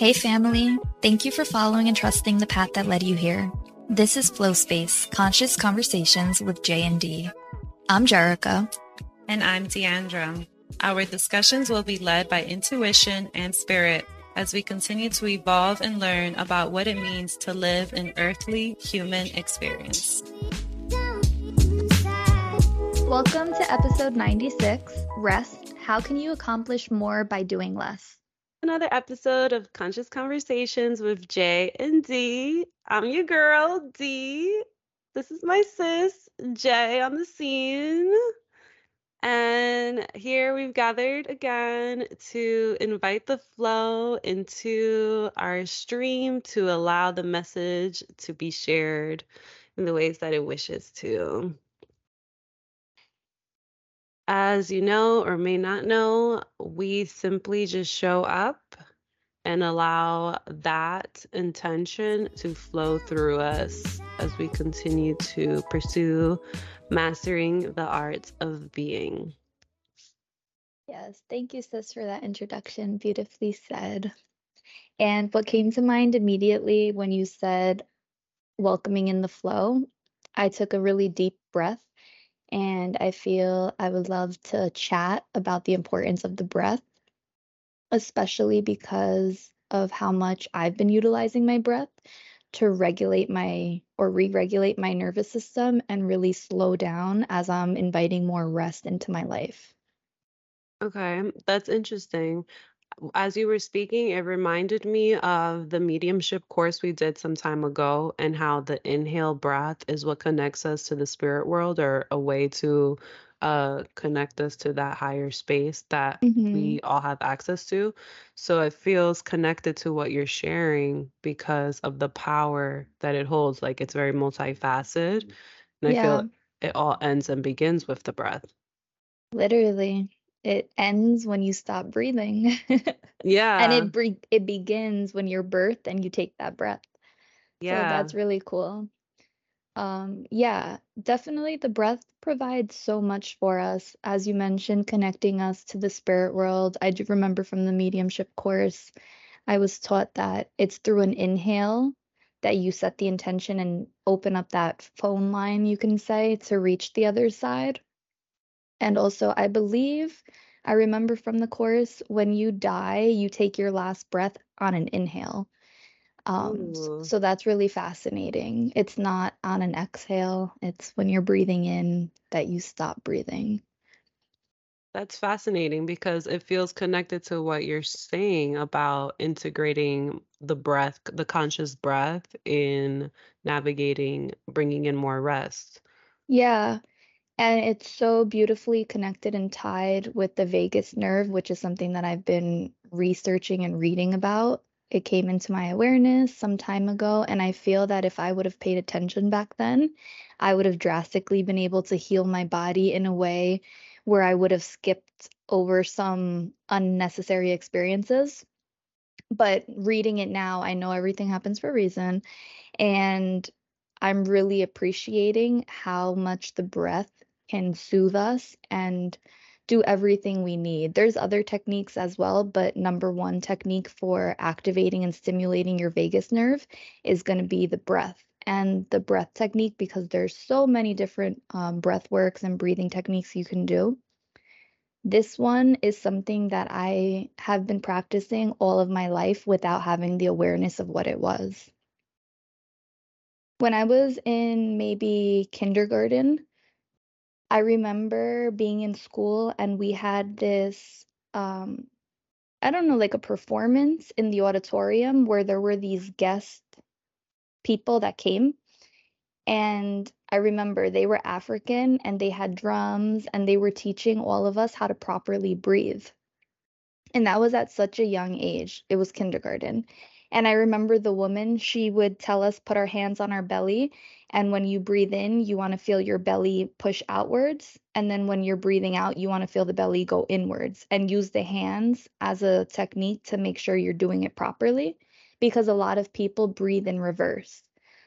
Hey, family. Thank you for following and trusting the path that led you here. This is Flow Space Conscious Conversations with J and D. I'm Jerica. And I'm Deandra. Our discussions will be led by intuition and spirit as we continue to evolve and learn about what it means to live an earthly human experience. Welcome to episode 96 Rest How Can You Accomplish More by Doing Less? another episode of Conscious Conversations with J and D. I'm your girl, D. This is my sis, J, on the scene. And here we've gathered again to invite the flow into our stream to allow the message to be shared in the ways that it wishes to. As you know or may not know, we simply just show up and allow that intention to flow through us as we continue to pursue mastering the art of being. Yes, thank you, sis, for that introduction. Beautifully said. And what came to mind immediately when you said welcoming in the flow, I took a really deep breath and I feel I would love to chat about the importance of the breath, especially because of how much I've been utilizing my breath to regulate my or re regulate my nervous system and really slow down as I'm inviting more rest into my life. Okay, that's interesting as you were speaking, it reminded me of the mediumship course we did some time ago and how the inhale breath is what connects us to the spirit world or a way to uh, connect us to that higher space that hmm we all have access to. So it feels connected to what you're sharing because of the power that it holds. Like it's very multifaceted. And I feel it all ends and begins with the breath. literally. It ends when you stop breathing. Yeah. And it bre it begins when you're birthed and you take that breath. So Yeah. that's really cool. Um, yeah, definitely the breath provides so much for us. As you mentioned, connecting us to the spirit world. I do remember from the mediumship course, I was taught that it's through an inhale that you set the intention and open up that phone line, you can say, to reach the other side. And also, I believe I remember from the course when you die, you take your last breath on an inhale. Um, Ooh. so that's really fascinating. It's not on an exhale, it's when you're breathing in that you stop breathing. That's fascinating because it feels connected to what you're saying about integrating the breath, the conscious breath in navigating, bringing in more rest. Yeah, and it's so beautifully connected and tied with the vagus nerve, which is something that I've been researching and reading about. It came into my awareness some time ago, and I feel that if I would have paid attention back then, I would have drastically been able to heal my body in a way where I would have skipped over some unnecessary experiences. But reading it now, I know everything happens for a reason, and I'm really appreciating how much the breath can soothe us and do everything we need. There's other techniques as well, but number one technique for activating and stimulating your vagus nerve is going to be the breath. And the breath technique, because there's so many different um, breath works and breathing techniques you can do. This one is something that I have been practicing all of my life without having the awareness of what it was. When I was in maybe kindergarten, I remember being in school and we had this, um, I don't know, like a performance in the auditorium where there were these guest people that came. And I remember they were African and they had drums and they were teaching all of us how to properly breathe. And that was at such a young age. It was kindergarten. And I remember the woman, she would tell us put our hands on our belly. And when you breathe in, you want to feel your belly push outwards. And then when you're breathing out, you want to feel the belly go inwards and use the hands as a technique to make sure you're doing it properly. Because a lot of people breathe in reverse.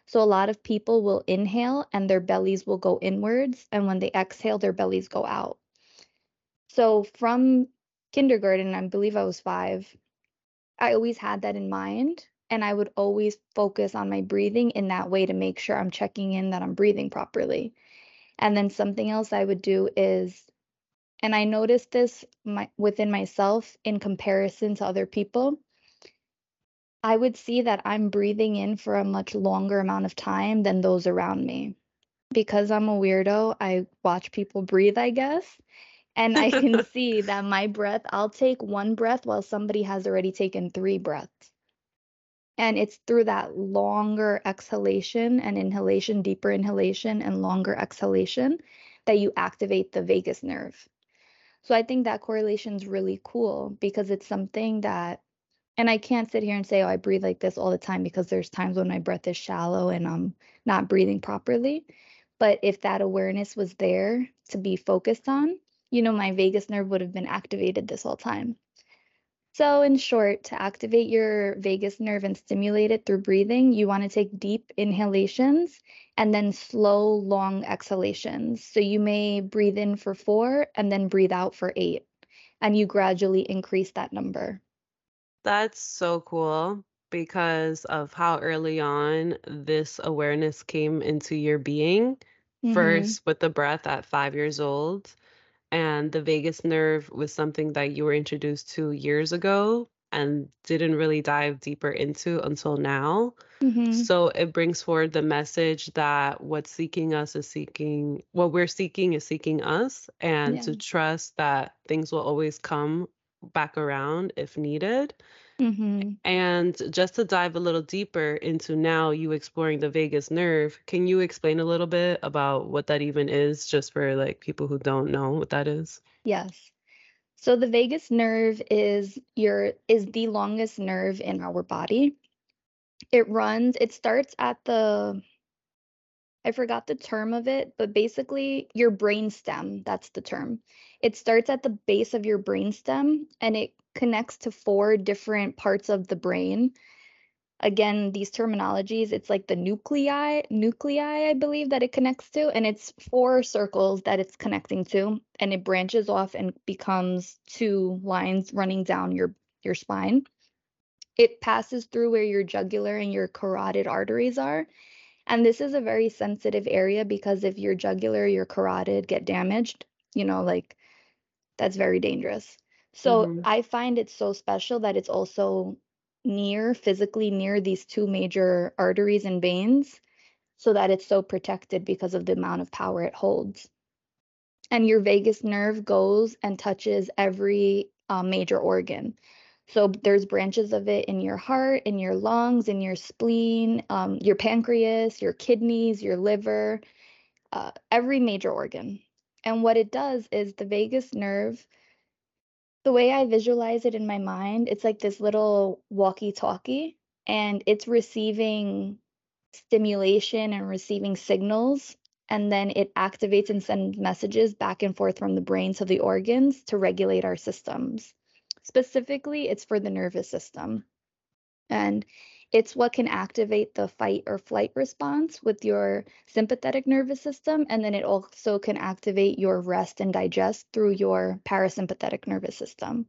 So a lot of people will inhale and their bellies will go inwards, and when they exhale, their bellies go out. So from kindergarten, I believe I was five, I always had that in mind. And I would always focus on my breathing in that way to make sure I'm checking in that I'm breathing properly. And then something else I would do is, and I noticed this my, within myself in comparison to other people. I would see that I'm breathing in for a much longer amount of time than those around me. Because I'm a weirdo, I watch people breathe, I guess. And I can see that my breath, I'll take one breath while somebody has already taken three breaths. And it's through that longer exhalation and inhalation, deeper inhalation and longer exhalation that you activate the vagus nerve. So I think that correlation is really cool because it's something that, and I can't sit here and say, oh, I breathe like this all the time because there's times when my breath is shallow and I'm not breathing properly. But if that awareness was there to be focused on, you know, my vagus nerve would have been activated this whole time. So, in short, to activate your vagus nerve and stimulate it through breathing, you want to take deep inhalations and then slow, long exhalations. So, you may breathe in for four and then breathe out for eight, and you gradually increase that number. That's so cool because of how early on this awareness came into your being. Mm-hmm. First, with the breath at five years old, and the vagus nerve was something that you were introduced to years ago and didn't really dive deeper into until now. Mm-hmm. So it brings forward the message that what's seeking us is seeking what we're seeking is seeking us and Yeah. to trust that things will always come back around if needed. Mm-hmm. And just to dive a little deeper into now you exploring the vagus nerve, can you explain a little bit about what that even is, just for like people who don't know what that is? Yes. So the vagus nerve is your is the longest nerve in our body. It runs, it starts at the I forgot the term of it, but basically your brain stem, that's the term. It starts at the base of your brain stem and it connects to four different parts of the brain. Again, these terminologies, it's like the nuclei, nuclei, I believe that it connects to, and it's four circles that it's connecting to, and it branches off and becomes two lines running down your your spine. It passes through where your jugular and your carotid arteries are, and this is a very sensitive area because if your jugular, your carotid get damaged, you know, like that's very dangerous. So hmm I find it so special that it's also near, physically near these two major arteries and veins, so that it's so protected because of the amount of power it holds. And your vagus nerve goes and touches every uh, major organ. So there's branches of it in your heart, in your lungs, in your spleen, um, your pancreas, your kidneys, your liver, uh, every major organ. And what it does is the vagus nerve, the way I visualize it in my mind, it's like this little walkie-talkie, and it's receiving stimulation and receiving signals, and then it activates and sends messages back and forth from the brain to the organs to regulate our systems. Specifically, it's for the nervous system. And it's what can activate the fight or flight response with your sympathetic nervous system. And then it also can activate your rest and digest through your parasympathetic nervous system.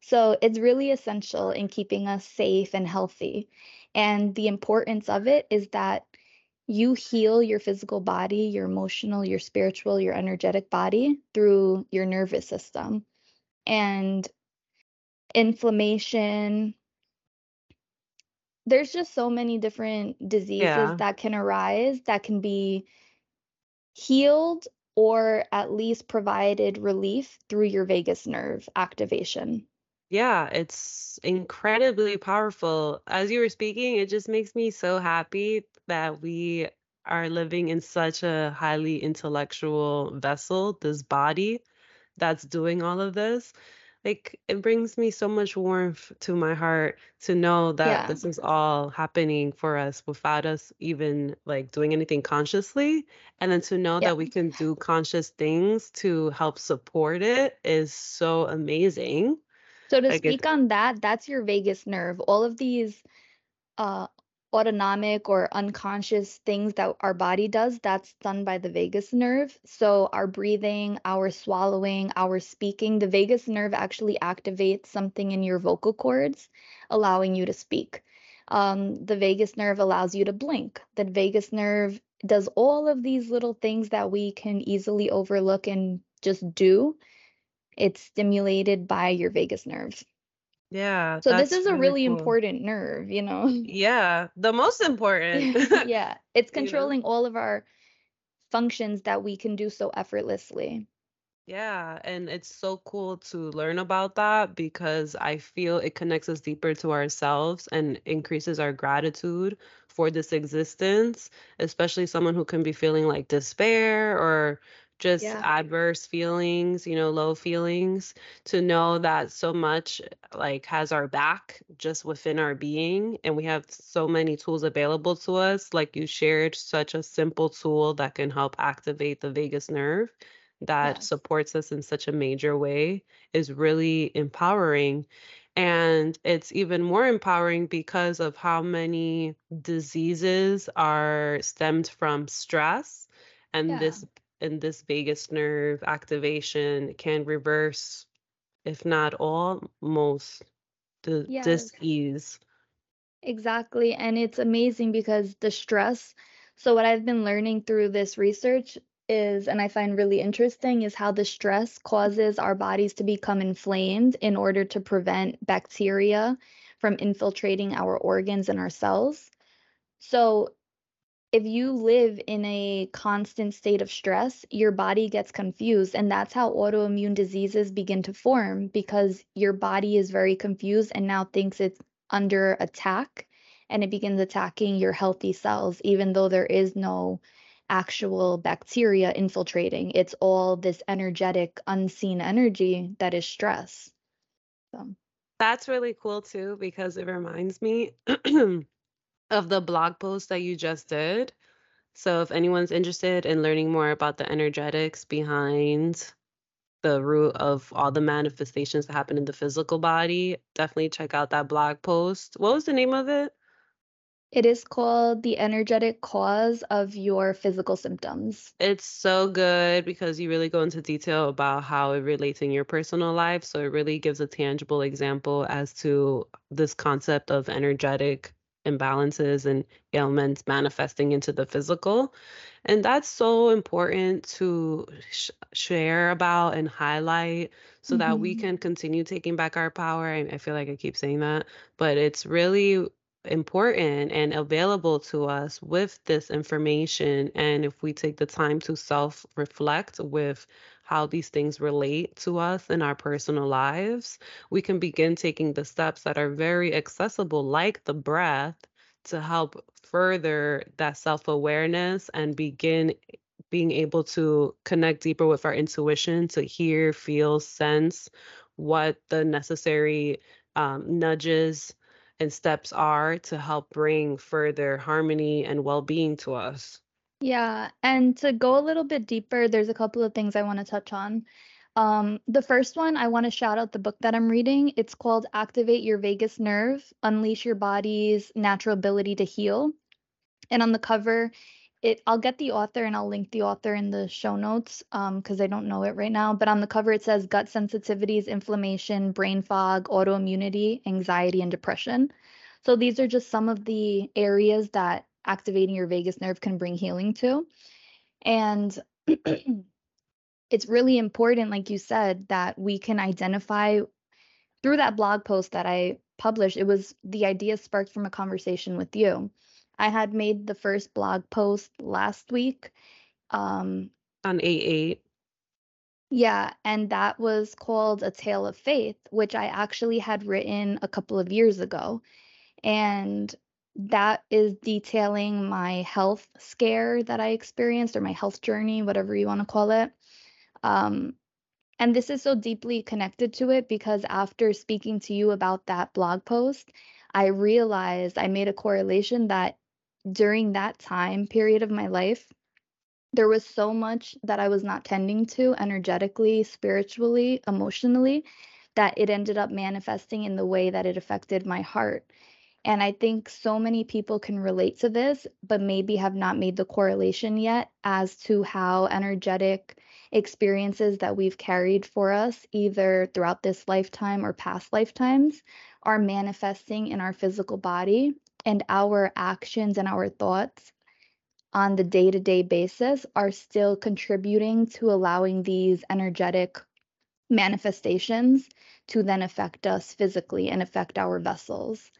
So it's really essential in keeping us safe and healthy. And the importance of it is that you heal your physical body, your emotional, your spiritual, your energetic body through your nervous system. And inflammation, there's just so many different diseases Yeah. that can arise that can be healed or at least provided relief through your vagus nerve activation. Yeah, it's incredibly powerful. As you were speaking, it just makes me so happy that we are living in such a highly intellectual vessel, this body that's doing all of this. Like, it brings me so much warmth to my heart to know that Yeah. this is all happening for us without us even like doing anything consciously. And then to know that we can do conscious things to help support it is so amazing. So to Like speak on that, that's your vagus nerve. All of these uh autonomic or unconscious things that our body does, that's done by the vagus nerve. So, our breathing, our swallowing, our speaking, the vagus nerve actually activates something in your vocal cords, allowing you to speak. Um, the vagus nerve allows you to blink. The vagus nerve does all of these little things that we can easily overlook and just do. It's stimulated by your vagus nerve. Yeah, So this is a really really cool. important nerve, you know? Yeah, the most important. Yeah, it's You know? controlling all of our functions that we can do so effortlessly. Yeah, and it's so cool to learn about that because I feel it connects us deeper to ourselves and increases our gratitude for this existence, especially someone who can be feeling like despair or just Yeah. adverse feelings, you know, low feelings, to know that so much like has our back just within our being and we have so many tools available to us. Like you shared such a simple tool that can help activate the vagus nerve that Yes. supports us in such a major way is really empowering. And it's even more empowering because of how many diseases are stemmed from stress. And Yeah. this and this vagus nerve activation can reverse, if not all, most the Yes. dis-ease. Exactly. And it's amazing because the stress. So, what I've been learning through this research is, and I find really interesting, is how the stress causes our bodies to become inflamed in order to prevent bacteria from infiltrating our organs and our cells. So, if you live in a constant state of stress, your body gets confused. And that's how autoimmune diseases begin to form because your body is very confused and now thinks it's under attack and it begins attacking your healthy cells, even though there is no actual bacteria infiltrating. It's all this energetic, unseen energy that is stress. So, That's really cool too because it reminds me of the blog post that you just did. So if anyone's interested in learning more about the energetics behind the root of all the manifestations that happen in the physical body, definitely check out that blog post. What was the name of it? it is called the energetic cause of your physical symptoms. It's so good because you really go into detail about how it relates in your personal life. So it really gives a tangible example as to this concept of energetic imbalances and ailments manifesting into the physical. And that's so important to sh- share about and highlight so that we Mhm. can continue taking back our power. I, I feel like I keep saying that, but it's really important and available to us with this information. And if we take the time to self reflect with how these things relate to us in our personal lives, we can begin taking the steps that are very accessible, like the breath, to help further that self awareness and begin being able to connect deeper with our intuition to hear, feel, sense what the necessary um, nudges and steps are to help bring further harmony and well being to us. Yeah, and to go a little bit deeper, there's a couple of things I want to touch on. Um, the first one, I want to shout out the book that I'm reading. It's called Activate Your Vagus Nerve, Unleash Your Body's Natural Ability to Heal. And on the cover, it I'll get the author and I'll link the author in the show notes um because I don't know it right now. But on the cover it says gut sensitivities, inflammation, brain fog, autoimmunity, anxiety, and depression. So these are just some of the areas that activating your vagus nerve can bring healing to. And it's really important, like you said, that we can identify through that blog post that I published, it was the idea sparked from a conversation with you. I had made the first blog post last week. Um, On 8 8. yeah, and that was called A Tale of Faith, which I actually had written a couple of years ago. And that is detailing my health scare that I experienced or my health journey, whatever you want to call it. Um, And this is so deeply connected to it because after speaking to you about that blog post, I realized I made a correlation that during that time period of my life, there was so much that I was not tending to energetically, spiritually, emotionally, that it ended up manifesting in the way that it affected my heart. And I think so many people can relate to this, but maybe have not made the correlation yet as to how energetic experiences that we've carried for us, either throughout this lifetime or past lifetimes, are manifesting in our physical body. And our actions and our thoughts on the day to day basis are still contributing to allowing these energetic manifestations to then affect us physically and affect our vessels.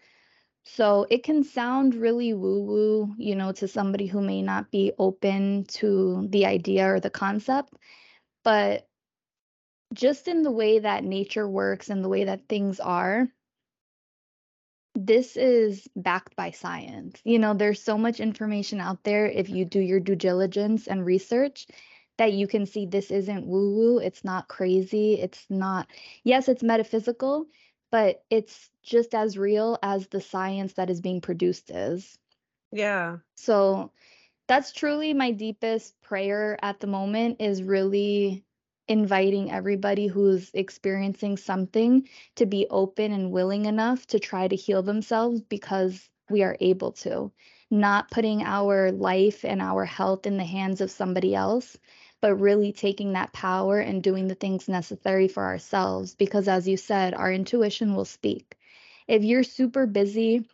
So it can sound really woo woo, you know, to somebody who may not be open to the idea or the concept, but just in the way that nature works and the way that things are, this is backed by science. You know, there's so much information out there if you do your due diligence and research that you can see this isn't woo woo, it's not crazy, it's not, yes, it's metaphysical, but it's just as real as the science that is being produced is. Yeah. So that's truly my deepest prayer at the moment is really inviting everybody who's experiencing something to be open and willing enough to try to heal themselves because we are able to, not putting our life and our health in the hands of somebody else, but really taking that power and doing the things necessary for ourselves. Because as you said, our intuition will speak. If you're super busy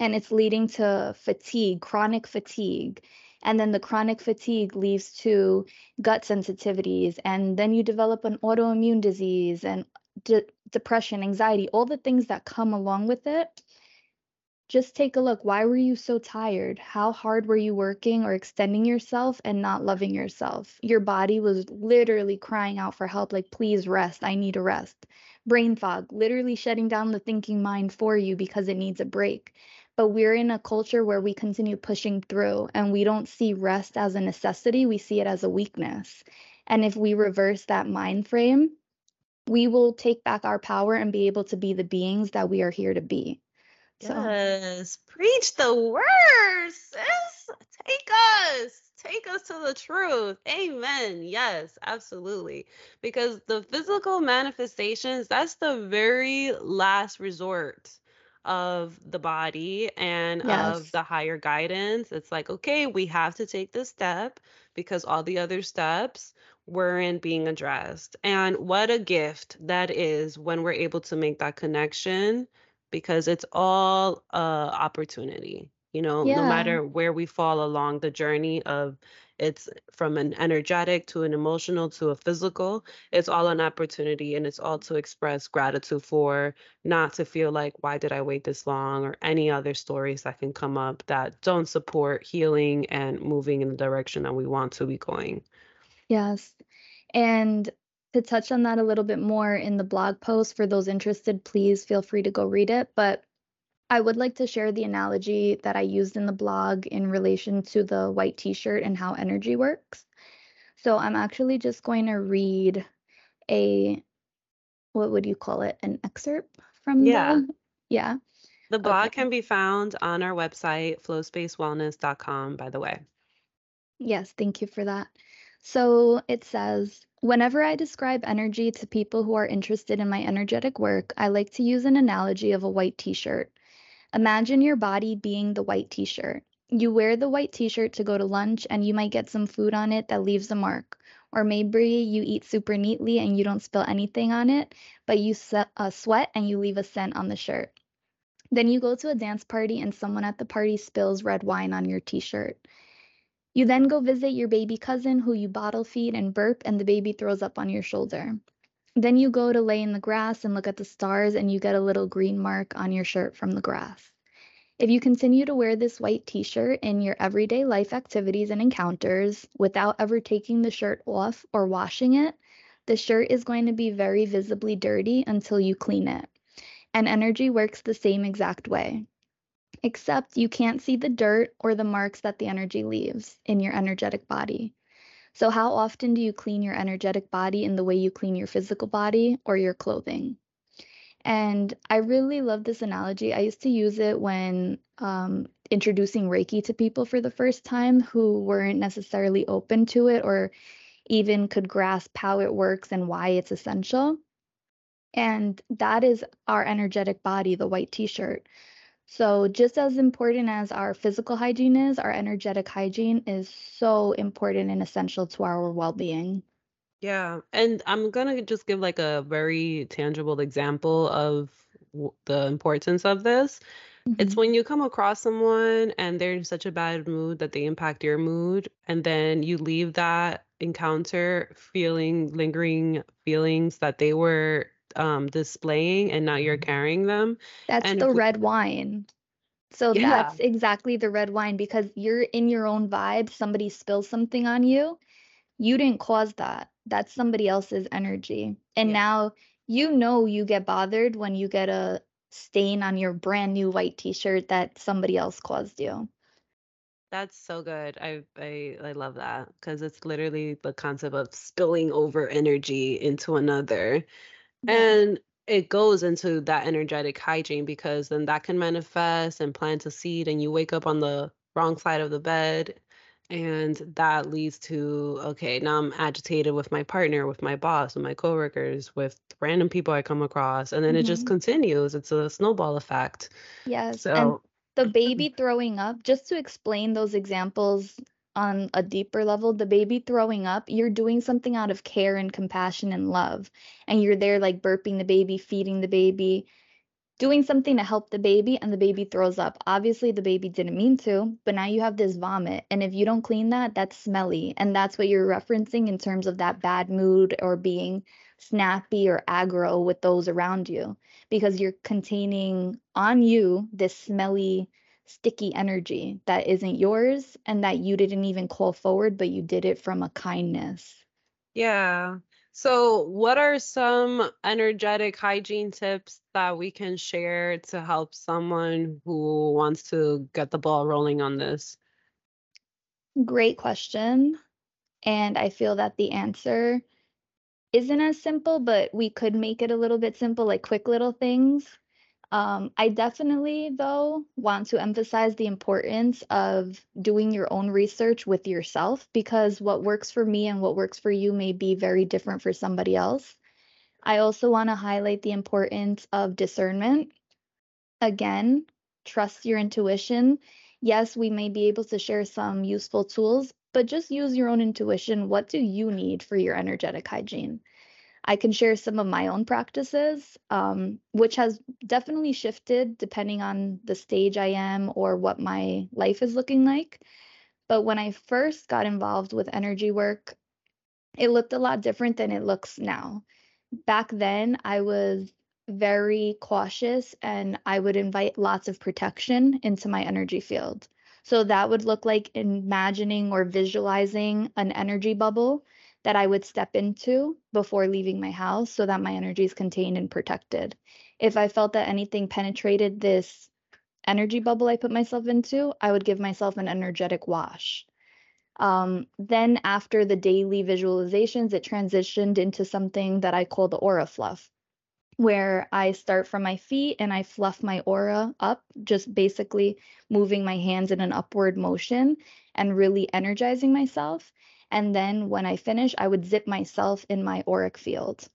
and it's leading to fatigue, chronic fatigue, and then the chronic fatigue leads to gut sensitivities and then you develop an autoimmune disease and de- depression anxiety all the things that come along with it just take a look. Why were you so tired? How hard were you working or extending yourself and not loving yourself? Your body was literally crying out for help like please rest. I need a rest. Brain fog literally shutting down the thinking mind for you because it needs a break. But we're in a culture where we continue pushing through and we don't see rest as a necessity, we see it as a weakness. And if we reverse that mind frame, we will take back our power and be able to be the beings that we are here to be. Yes, preach the words, sis. Take us, take us to the truth. Amen. Yes, absolutely. Because the physical manifestations, that's the very last resort of the body and yes. of the higher guidance. It's like, okay, we have to take this step because all the other steps weren't being addressed. And what a gift that is when we're able to make that connection because it's all uh opportunity you know yeah. no matter where we fall along the journey of it's from an energetic to an emotional to a physical it's all an opportunity and it's all to express gratitude for not to feel like why did i wait this long? or any other stories that can come up that don't support healing and moving in the direction that we want to be going. Yes. And to touch on that a little bit more in the blog post for those interested please feel free to go read it but I would like to share the analogy that I used in the blog in relation to the white t shirt and how energy works. So I'm actually just going to read a, what would you call it? An excerpt from yeah. the, yeah. The blog okay. can be found on our website, flowspacewellness.com, by the way. Yes, thank you for that. So it says, Whenever I describe energy to people who are interested in my energetic work, I like to use an analogy of a white t shirt. Imagine your body being the white t shirt. You wear the white t shirt to go to lunch and you might get some food on it that leaves a mark. Or maybe you eat super neatly and you don't spill anything on it, but you uh, sweat and you leave a scent on the shirt. Then you go to a dance party and someone at the party spills red wine on your t shirt. You then go visit your baby cousin who you bottle feed and burp, and the baby throws up on your shoulder. Then you go to lay in the grass and look at the stars, and you get a little green mark on your shirt from the grass. If you continue to wear this white t shirt in your everyday life activities and encounters without ever taking the shirt off or washing it, the shirt is going to be very visibly dirty until you clean it. And energy works the same exact way. Except you can't see the dirt or the marks that the energy leaves in your energetic body. So, how often do you clean your energetic body in the way you clean your physical body or your clothing? And I really love this analogy. I used to use it when um, introducing Reiki to people for the first time who weren't necessarily open to it or even could grasp how it works and why it's essential. And that is our energetic body, the white t shirt. So, just as important as our physical hygiene is, our energetic hygiene is so important and essential to our well being. Yeah, and I'm gonna just give like a very tangible example of w- the importance of this. It's hmm when you come across someone and they're in such a bad mood that they impact your mood, and then you leave that encounter feeling lingering feelings that they were um, displaying, and now you're carrying them. That's And the we, red wine. So, yeah, that's exactly the red wine because you're in your own vibe. Somebody spills something on you. You didn't cause that. That's somebody else's energy. And yeah. now you know you get bothered when you get a stain on your brand new white t-shirt that somebody else caused you. That's so good. I I I love that because it's literally the concept of spilling over energy into another. And it goes into that energetic hygiene because then that can manifest and plant a seed and you wake up on the wrong side of the bed and that leads to okay, now I'm agitated with my partner, with my boss, with my coworkers, with random people I come across and then it just hmm continues. It's a snowball effect. Yes. And So, the baby throwing up, just to explain those examples on a deeper level, the baby throwing up, you're doing something out of care and compassion and love. And you're there like burping the baby, feeding the baby, doing something to help the baby and the baby throws up. Obviously, the baby didn't mean to, but now you have this vomit. And if you don't clean that, that's smelly. And that's what you're referencing in terms of that bad mood or being snappy or aggro with those around you because you're containing on you this smelly, sticky energy that isn't yours and that you didn't even call forward, but you did it from a kindness. Yeah. So, what are some energetic hygiene tips that we can share to help someone who wants to get the ball rolling on this? Great question. And I feel that the answer isn't as simple, but we could make it a little bit simple, like quick little things. Um, I definitely, though, want to emphasize the importance of doing your own research with yourself because what works for me and what works for you may be very different for somebody else. I also want to highlight the importance of discernment. Again, trust your intuition. Yes, we may be able to share some useful tools, but just use your own intuition. What do you need for your energetic hygiene? I can share some of my own practices, um, which has definitely shifted depending on the stage I am or what my life is looking like. But when I first got involved with energy work, it looked a lot different than it looks now. Back then, I was very cautious and I would invite lots of protection into my energy field. So that would look like imagining or visualizing an energy bubble that I would step into before leaving my house so that my energy is contained and protected. If I felt that anything penetrated this energy bubble I put myself into, I would give myself an energetic wash. Um, then after the daily visualizations, it transitioned into something that I call the aura fluff, where I start from my feet and I fluff my aura up, just basically moving my hands in an upward motion and really energizing myself. And then when I finish, I would zip myself in my auric field.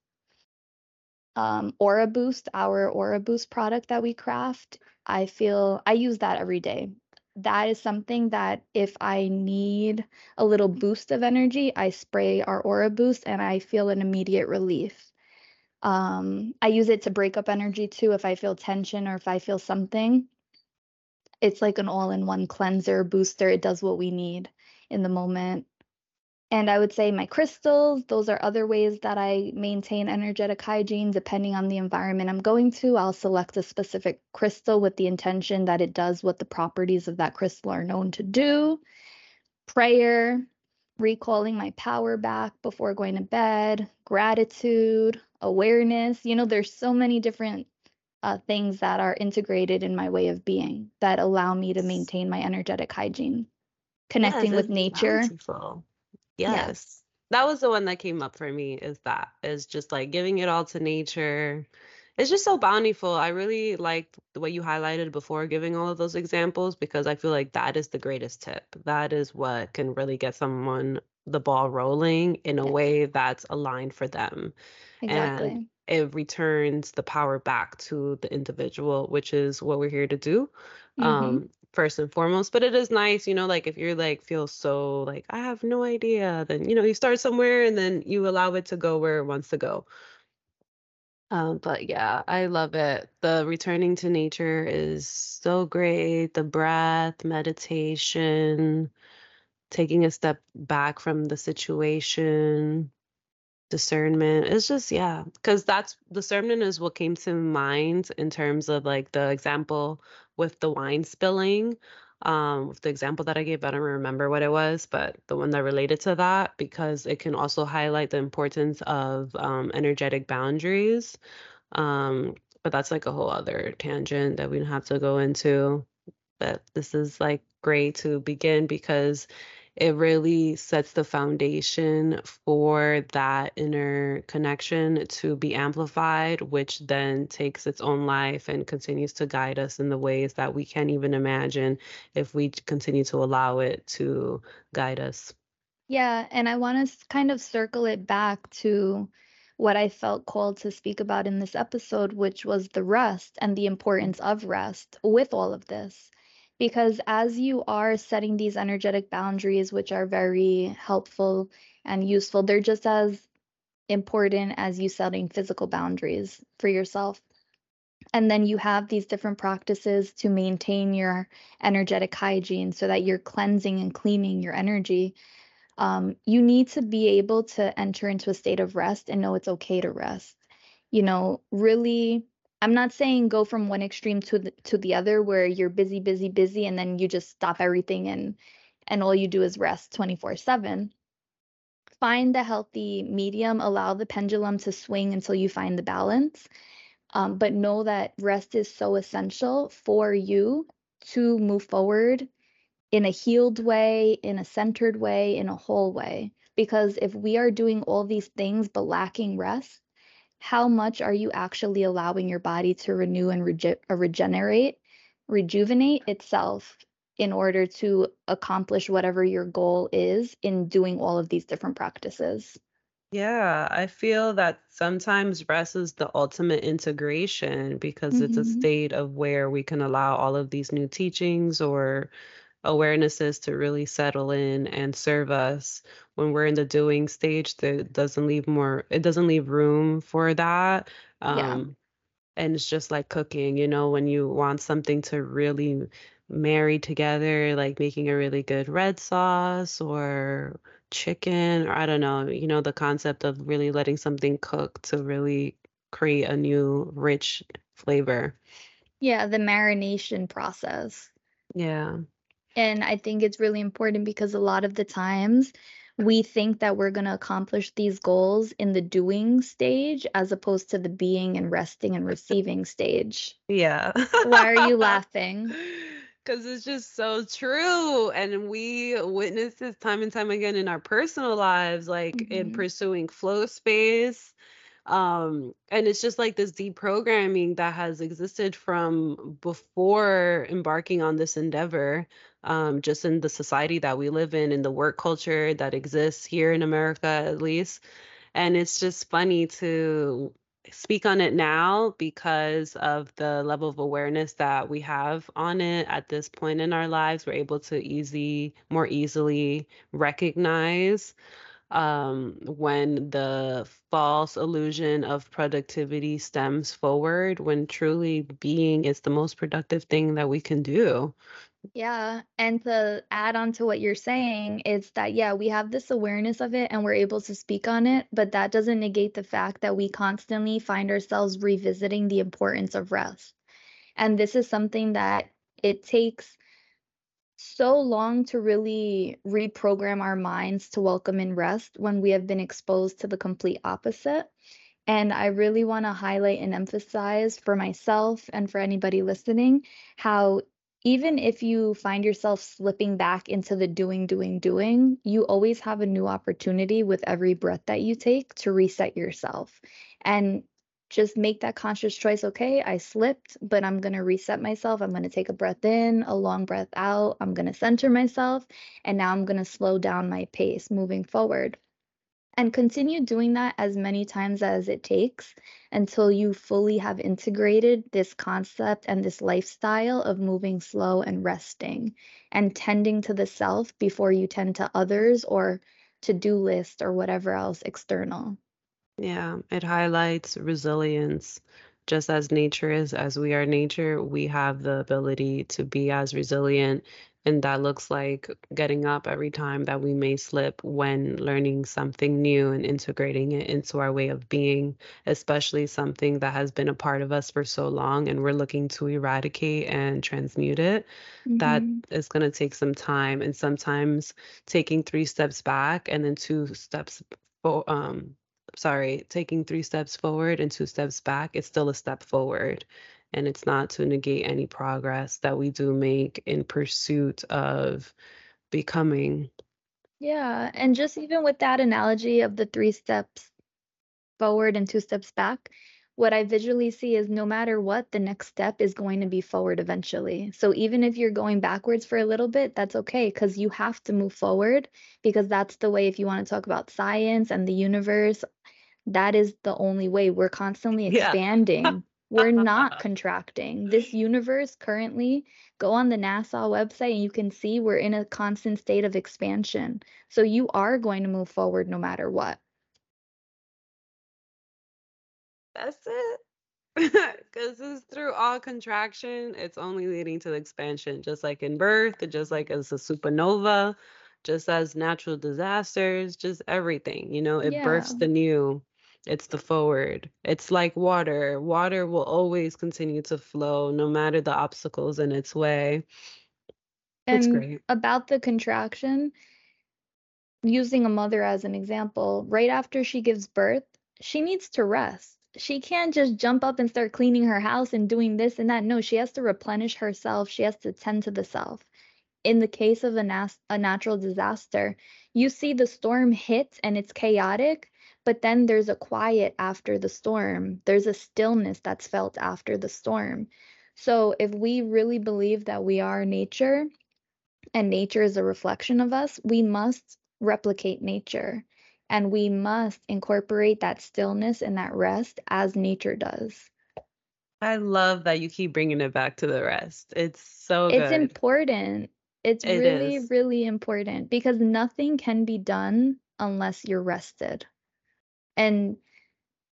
Um, Aura Boost, our Aura Boost product that we craft, I feel I use that every day. That is something that if I need a little boost of energy, I spray our Aura Boost and I feel an immediate relief. Um, I use it to break up energy too if I feel tension or if I feel something. It's like an all-in-one cleanser, booster. It does what we need in the moment. And I would say my crystals, those are other ways that I maintain energetic hygiene depending on the environment I'm going to. I'll select a specific crystal with the intention that it does what the properties of that crystal are known to do. Prayer, recalling my power back before going to bed, gratitude, awareness. You know, there's so many different uh, things that are integrated in my way of being that allow me to maintain my energetic hygiene. Connecting with nature. bountiful. Yes. Yes. That was the one that came up for me is that is just like giving it all to nature. It's just so bountiful. I really liked the way you highlighted before giving all of those examples because I feel like that is the greatest tip. That is what can really get someone the ball rolling in a way that's aligned for them. And it returns the power back to the individual, which is what we're here to do. Mm-hmm. Um, first and foremost. But it is nice, you know, like if you're like feel so like I have no idea, then you know, you start somewhere and then you allow it to go where it wants to go. Um, but yeah, I love it. The returning to nature is so great. The breath, meditation, taking a step back from the situation, discernment. It's just, yeah, because that's the discernment is what came to mind in terms of like the example with the wine spilling. Um, with the example that I gave, I don't remember what it was, but the one that related to that, because it can also highlight the importance of um, energetic boundaries. Um, but that's like a whole other tangent that we don't have to go into. But this is like great to begin because it really sets the foundation for that inner connection to be amplified, which then takes its own life and continues to guide us in the ways that we can't even imagine if we continue to allow it to guide us. Yeah, and I want to kind of circle it back to what I felt called to speak about in this episode, which was the rest and the importance of rest with all of this because as you are setting these energetic boundaries, which are very helpful and useful, they're just as important as you setting physical boundaries for yourself. And then you have these different practices to maintain your energetic hygiene so that you're cleansing and cleaning your energy. Um, you need to be able to enter into a state of rest and know it's okay to rest. You know, really I'm not saying go from one extreme to the to the other where you're busy, busy, busy, and then you just stop everything and and all you do is rest 24/7. Find the healthy medium, allow the pendulum to swing until you find the balance. Um, but know that rest is so essential for you to move forward in a healed way, in a centered way, in a whole way. Because if we are doing all these things but lacking rest, how much are you actually allowing your body to renew and rege- uh, regenerate, rejuvenate itself in order to accomplish whatever your goal is in doing all of these different practices? Yeah, I feel that sometimes rest is the ultimate integration because it's a Mm-hmm. state of where we can allow all of these new teachings or awarenesses to really settle in and serve us when we're in the doing stage that doesn't leave more it doesn't leave room for that Yeah. um and it's just like cooking you know when you want something to really marry together like making a really good red sauce or chicken or I don't know you know the concept of really letting something cook to really create a new rich flavor Yeah, the marination process. yeah And I think it's really important because a lot of the times we think that we're going to accomplish these goals in the doing stage as opposed to the being and resting and receiving stage. Yeah. Why are you laughing? Because it's just so true. And we witness this time and time again in our personal lives, like in hmm pursuing flow space. Um, and it's just like this deprogramming that has existed from before embarking on this endeavor, um, just in the society that we live in, in the work culture that exists here in America, at least. And it's just funny to speak on it now because of the level of awareness that we have on it at this point in our lives. We're able to easy, more easily recognize um, when the false illusion of productivity stems forward, when truly being is the most productive thing that we can do. Yeah, and to add on to what you're saying, it's that, yeah, we have this awareness of it and we're able to speak on it, but that doesn't negate the fact that we constantly find ourselves revisiting the importance of rest. And this is something that it takes so long to really reprogram our minds to welcome in rest when we have been exposed to the complete opposite. And I really want to highlight and emphasize for myself and for anybody listening how even if you find yourself slipping back into the doing, doing, doing, you always have a new opportunity with every breath that you take to reset yourself. And just make that conscious choice. Okay, I slipped, but I'm going to reset myself. I'm going to take a breath in, a long breath out. I'm going to center myself. And now I'm going to slow down my pace moving forward. and continue doing that as many times as it takes until you fully have integrated this concept and this lifestyle of moving slow and resting and tending to the self before you tend to others or to-do list or whatever else external. Yeah, it highlights resilience. Just as nature is, as we are nature, we have the ability to be as resilient and that looks like getting up every time that we may slip when learning something new and integrating it into our way of being, especially something that has been a part of us for so long and we're looking to eradicate and transmute it. That hmm is going to take some time. And sometimes taking three steps back and then two steps for um sorry, taking three steps forward and two steps back, it's still a step forward and it's not to negate any progress that we do make in pursuit of becoming. Yeah, and just even with that analogy of the three steps forward and two steps back, what I visually see is no matter what, the next step is going to be forward eventually. So even if you're going backwards for a little bit, that's okay because you have to move forward because that's the way, if you want to talk about science and the universe, that is the only way. We're constantly Yeah. expanding. We're not contracting. This universe currently, go on the NASA website and you can see we're in a constant state of expansion. So you are going to move forward no matter what. That's it. Because it's through all contraction, it's only leading to the expansion, just like in birth, just like as a supernova, just as natural disasters, just everything. You know, it births the new, it's the forward. It's like water. Water will always continue to flow no matter the obstacles in its way. It's And great. about the contraction, using a mother as an example, right after she gives birth, she needs to rest. She can't just jump up and start cleaning her house and doing this and that. No, she has to replenish herself. She has to tend to the self. In the case of a, nas- a natural disaster, you see the storm hit and it's chaotic, but then there's a quiet after the storm. There's a stillness that's felt after the storm. So if we really believe that we are nature, and nature is a reflection of us, we must replicate nature and we must incorporate that stillness and that rest as nature does. I love that you keep bringing it back to the rest. It's so It's good. important. It's It really, is. really important because nothing can be done unless you're rested. And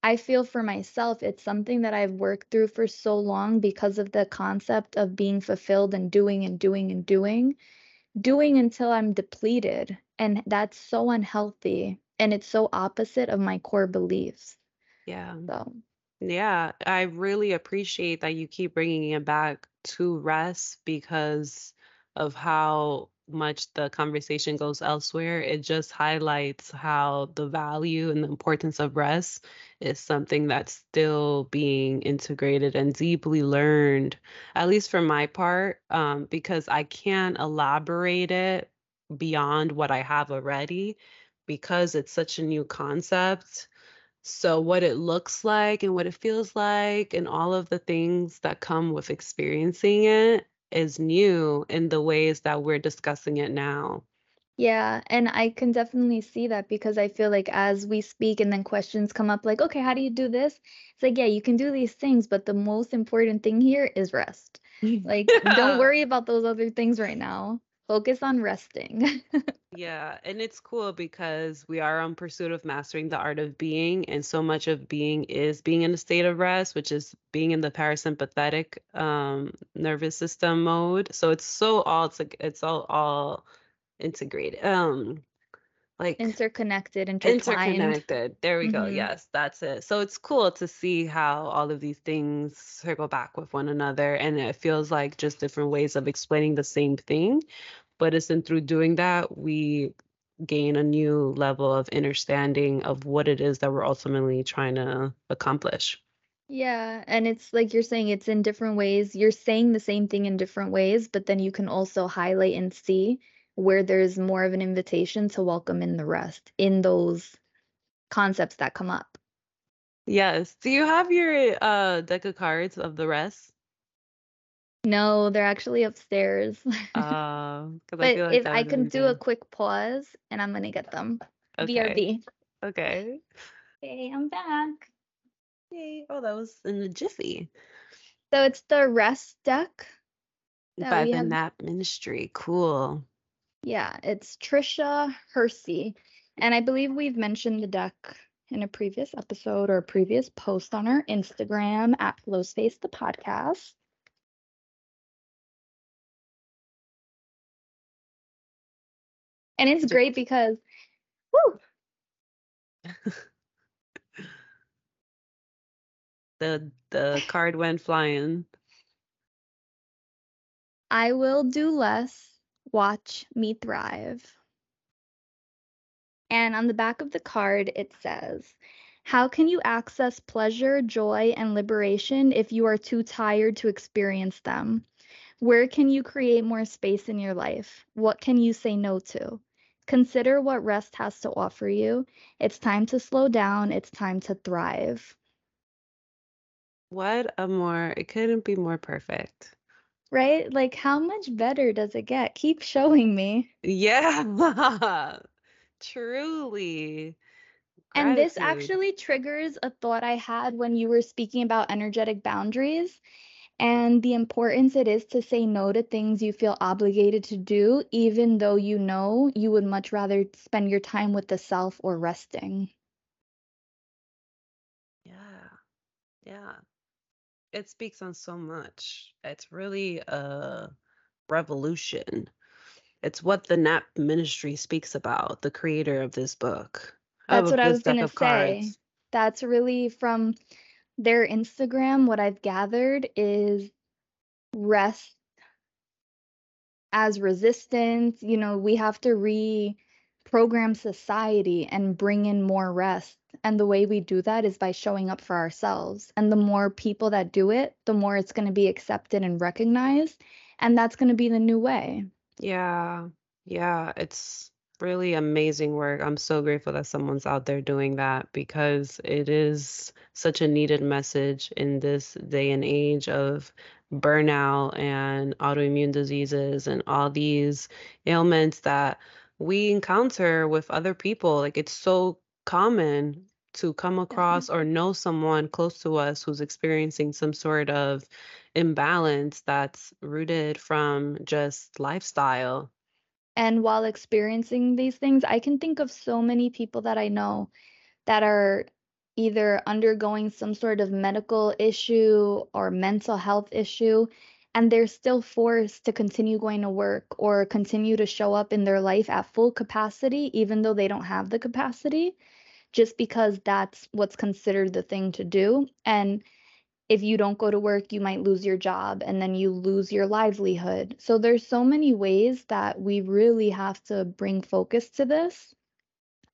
I feel for myself, it's something that I've worked through for so long because of the concept of being fulfilled and doing and doing and doing, doing until I'm depleted. And that's so unhealthy. And it's so opposite of my core beliefs. Yeah. So, Yeah, I really appreciate that you keep bringing it back to rest because of how much the conversation goes elsewhere. It just highlights how the value and the importance of rest is something that's still being integrated and deeply learned, at least for my part, um, because I can't elaborate it beyond what I have already because it's such a new concept. So, what it looks like and what it feels like, and all of the things that come with experiencing it is new in the ways that we're discussing it now. yeah. And I can definitely see that because I feel like as we speak and then questions come up, like, okay, how do you do this? It's like, yeah, you can do these things, but the most important thing here is rest. Like, don't worry about those other things right now. Focus on resting. Yeah, and it's cool because we are on pursuit of mastering the art of being, and so much of being is being in a state of rest, which is being in the parasympathetic um, nervous system mode. So it's so all it's like it's all all integrated. Um, like Interconnected, intertwined. Interconnected. There we go. hmm Yes, that's it. So it's cool to see how all of these things circle back with one another. And it feels like just different ways of explaining the same thing. But it's in through doing that, we gain a new level of understanding of what it is that we're ultimately trying to accomplish. Yeah, and it's like you're saying, it's in different ways. You're saying the same thing in different ways, but then you can also highlight and see where there's more of an invitation to welcome in the rest in those concepts that come up. Yes. Do you have your uh deck of cards of the rest? No, they're actually upstairs. Uh, because I But feel like if I can do a quick pause and I'm gonna get them. Okay. BRB. Okay. Hey, I'm back. Yay. Oh, that was in the jiffy. So it's the rest deck By the have. Nap Ministry. Cool. Yeah, it's Tricia Hersey. And I believe we've mentioned the deck in a previous episode or a previous post on our Instagram at Flow Space the podcast. And it's great because woo, The the card went flying. I will do less, watch me thrive. And on the back of the card, it says, How can you access pleasure, joy, and liberation if you are too tired to experience them? Where can you create more space in your life? What can you say no to? Consider what rest has to offer you. It's time to slow down. It's time to thrive. What a more it couldn't be more perfect. Right? Like, how much better does it get? Keep showing me. Yeah. Truly. And this actually triggers a thought I had when you were speaking about energetic boundaries and the importance it is to say no to things you feel obligated to do, even though you know you would much rather spend your time with the self or resting. Yeah. Yeah. It speaks on so much. It's really a revolution. It's what the Nap Ministry speaks about, the creator of this book. That's what I was gonna say. cards. That's really from their Instagram. What I've gathered is rest as resistance. You know, we have to reprogram society and bring in more rest. And the way we do that is by showing up for ourselves. And the more people that do it, the more it's going to be accepted and recognized. And that's going to be the new way. Yeah. Yeah. It's really amazing work. I'm so grateful that someone's out there doing that because it is such a needed message in this day and age of burnout and autoimmune diseases and all these ailments that we encounter with other people. Like it's so common to come mm-hmm. across or know someone close to us who's experiencing some sort of imbalance that's rooted from just lifestyle. And while experiencing these things, I can think of so many people that I know that are either undergoing some sort of medical issue or mental health issue, and they're still forced to continue going to work or continue to show up in their life at full capacity, even though they don't have the capacity, just because that's what's considered the thing to do. And if you don't go to work, you might lose your job and then you lose your livelihood. So there's so many ways that we really have to bring focus to this.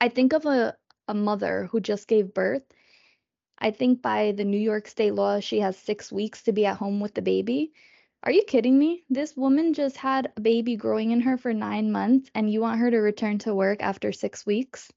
I think of a, a mother who just gave birth. I think by the New York state law, she has six weeks to be at home with the baby. Are you kidding me? This woman just had a baby growing in her for nine months, and you want her to return to work after six weeks?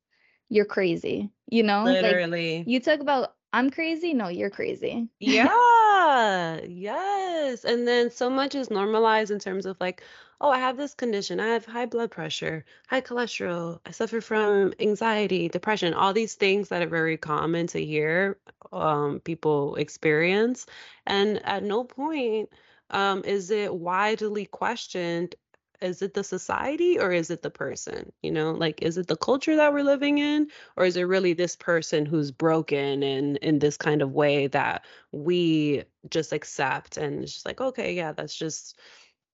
You're crazy. You know, like Literally. you talk about, I'm crazy. No, you're crazy. Yeah, yes. And then so much is normalized in terms of like, oh, I have this condition. I have high blood pressure, high cholesterol. I suffer from anxiety, depression, all these things that are very common to hear um, people experience. And at no point um, is it widely questioned is it the society or is it the person? You know, like is it the culture that we're living in or is it really this person who's broken and in this kind of way that we just accept and it's just like okay, yeah, that's just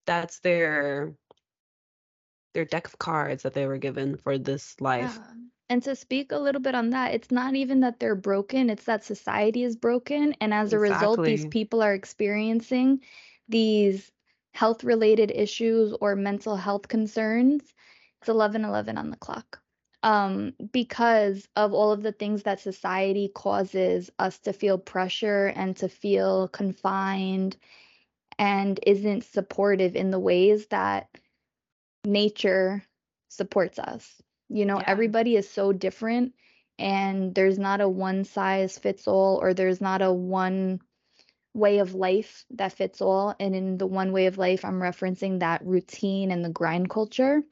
that's their their deck of cards that they were given for this life. Yeah. And to speak a little bit on that, it's not even that they're broken, it's that society is broken. And as a result, these people are experiencing these health related issues or mental health concerns. It's 11:11 on the clock. Um, because of all of the things that society causes us to feel pressure and to feel confined and isn't supportive in the ways that nature supports us. You know, Yeah. everybody is so different, and there's not a one size fits all, or there's not a one way of life that fits all. And in the one way of life, I'm referencing that routine and the grind culture.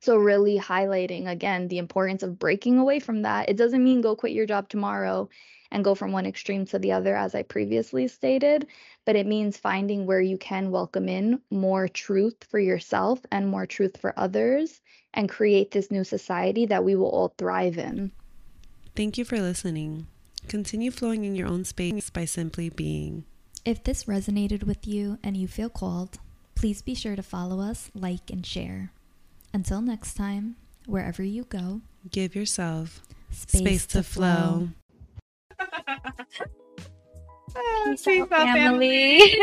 So, really highlighting again the importance of breaking away from that. It doesn't mean go quit your job tomorrow and go from one extreme to the other, as I previously stated, but it means finding where you can welcome in more truth for yourself and more truth for others and create this new society that we will all thrive in. Thank you for listening. Continue flowing in your own space by simply being. If this resonated with you and you feel called, please be sure to follow us, like, and share. Until next time, wherever you go, give yourself space, space to, to, flow. Ah, peace, Peace out, family.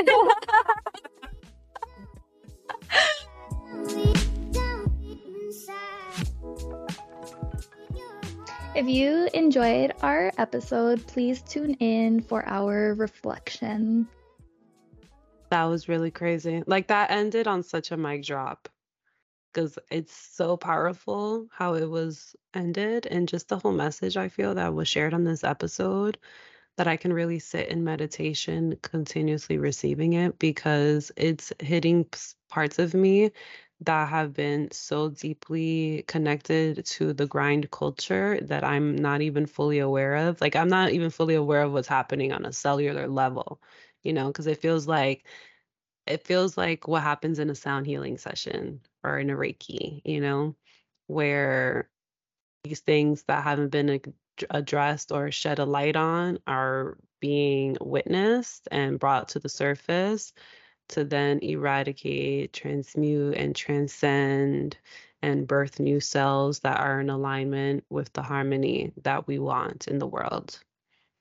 if you enjoyed our episode, please tune in for our reflection. That was really crazy. Like that ended on such a mic drop because it's so powerful how it was ended and just the whole message I feel that was shared on this episode that I can really sit in meditation continuously receiving it because it's hitting parts of me that have been so deeply connected to the grind culture that I'm not even fully aware of. Like I'm not even fully aware of what's happening on a cellular level, you know, because it feels like it feels like what happens in a sound healing session or in a Reiki, you know, where these things that haven't been addressed or shed a light on are being witnessed and brought to the surface to then eradicate, transmute, and transcend and birth new cells that are in alignment with the harmony that we want in the world.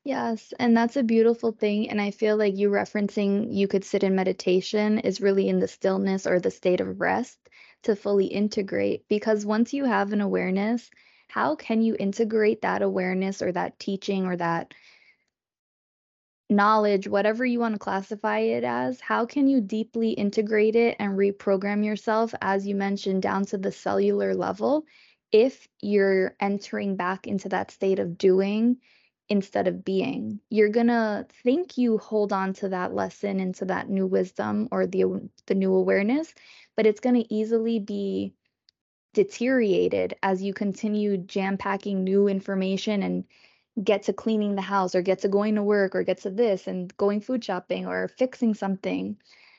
Yes, and that's a beautiful thing. And I feel like you referencing you could sit in meditation is really in the stillness or the state of rest to fully integrate. Because once you have an awareness, how can you integrate that awareness or that teaching or that knowledge, whatever you want to classify it as, how can you deeply integrate it and reprogram yourself, as you mentioned, down to the cellular level if you're entering back into that state of doing instead of being. You're going to think you hold on to that lesson into that new wisdom or the the new awareness, but it's going to easily be deteriorated as you continue jam packing new information and get to cleaning the house or get to going to work or get to this and going food shopping or fixing something.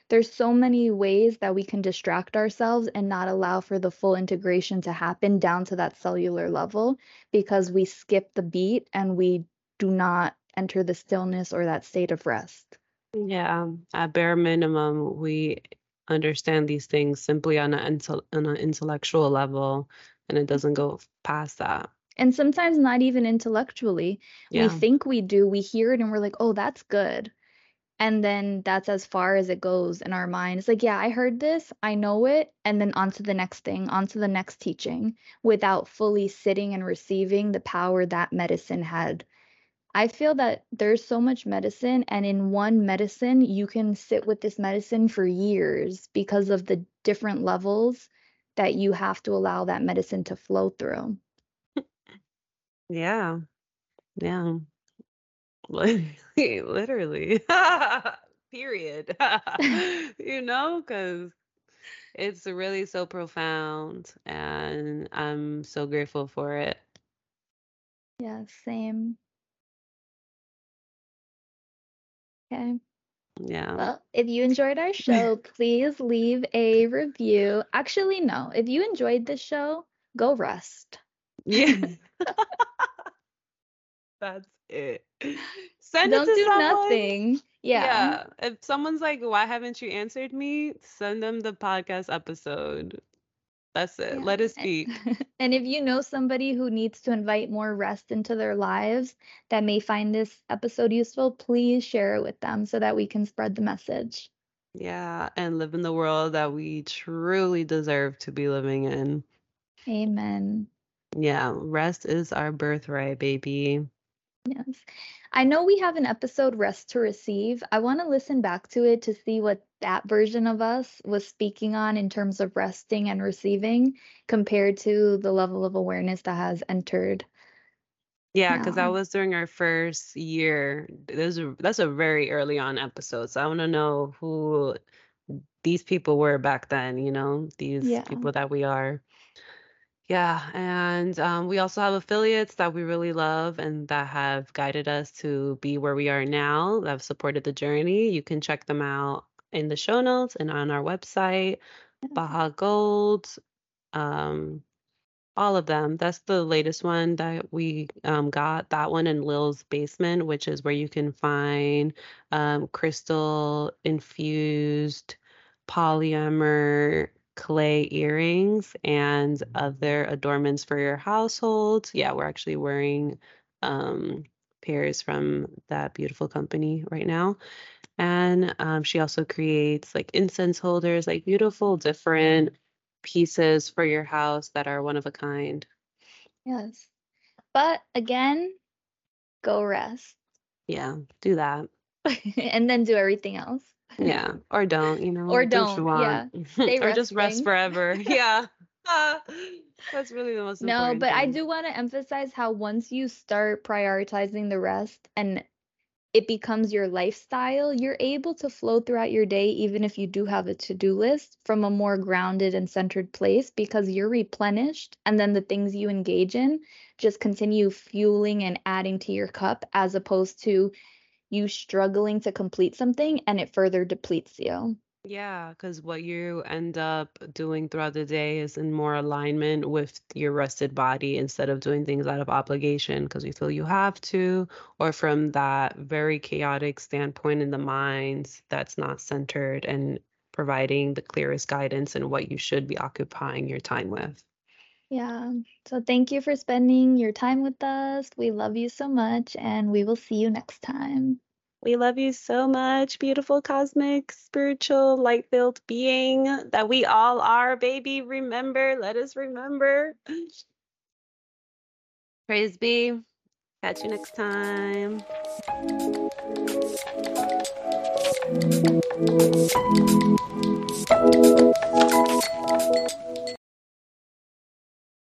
There's so many ways that we can distract ourselves and not allow for the full integration to happen down to that cellular level because we skip the beat and we do not enter the stillness or that state of rest. Yeah, at bare minimum, we understand these things simply on an, on an intellectual level, and it doesn't go past that. And sometimes not even intellectually. Yeah. We think we do, we hear it, and we're like, oh, that's good. And then that's as far as it goes in our mind. It's like, yeah, I heard this, I know it, and then on to the next thing, on to the next teaching without fully sitting and receiving the power that medicine had I feel that there's so much medicine, and in one medicine, you can sit with this medicine for years because of the different levels that you have to allow that medicine to flow through. Yeah. Yeah. Literally. Period. you know, because it's really so profound, and I'm so grateful for it. Yeah, same. Okay. Yeah. Well, if you enjoyed our show, please leave a review. Actually, no. If you enjoyed this show, go rest. Yeah. Mm. That's it. Send Don't it to do someone. nothing. Yeah. Yeah. If someone's like, why haven't you answered me? Send them the podcast episode. That's it. Yeah. Let us speak. And if you know somebody who needs to invite more rest into their lives that may find this episode useful, please share it with them so that we can spread the message. Yeah, and live in the world that we truly deserve to be living in. Amen. Yeah, rest is our birthright, baby. Yes. I know we have an episode, Rest to Receive. I want to listen back to it to see what that version of us was speaking on in terms of resting and receiving compared to the level of awareness that has entered. Yeah, because that was during our first year. There's a, that's a very early on episode. So I want to know who these people were back then, you know, these yeah. people that we are. Yeah, and um, we also have affiliates that we really love and that have guided us to be where we are now, that have supported the journey. You can check them out in the show notes and on our website, Baja Gold, um, all of them. That's the latest one that we um, got. That one in Lil's basement, which is where you can find um, crystal infused polymer clay earrings and other adornments for your household. Yeah, we're actually wearing um, pairs from that beautiful company right now. And um, she also creates like incense holders, like beautiful different pieces for your house that are one of a kind. Yes. But again, go rest. Yeah, do that. and then do everything else. Yeah, or don't, you know. Or do what you don't, yeah. Or just rest forever. Yeah. Ah, that's really the most No, but I do want to emphasize how once you start prioritizing the rest and it becomes your lifestyle, you're able to flow throughout your day, even if you do have a to do list, from a more grounded and centered place because you're replenished. And then the things you engage in just continue fueling and adding to your cup as opposed to you struggling to complete something and it further depletes you. Yeah, because what you end up doing throughout the day is in more alignment with your rested body instead of doing things out of obligation because you feel you have to, or from that very chaotic standpoint in the mind that's not centered and providing the clearest guidance and what you should be occupying your time with. Yeah. So thank you for spending your time with us. We love you so much, and we will see you next time. We love you so much, beautiful cosmic, spiritual, light filled being that we all are, baby. Remember, let us remember. Praise be. Catch you next time.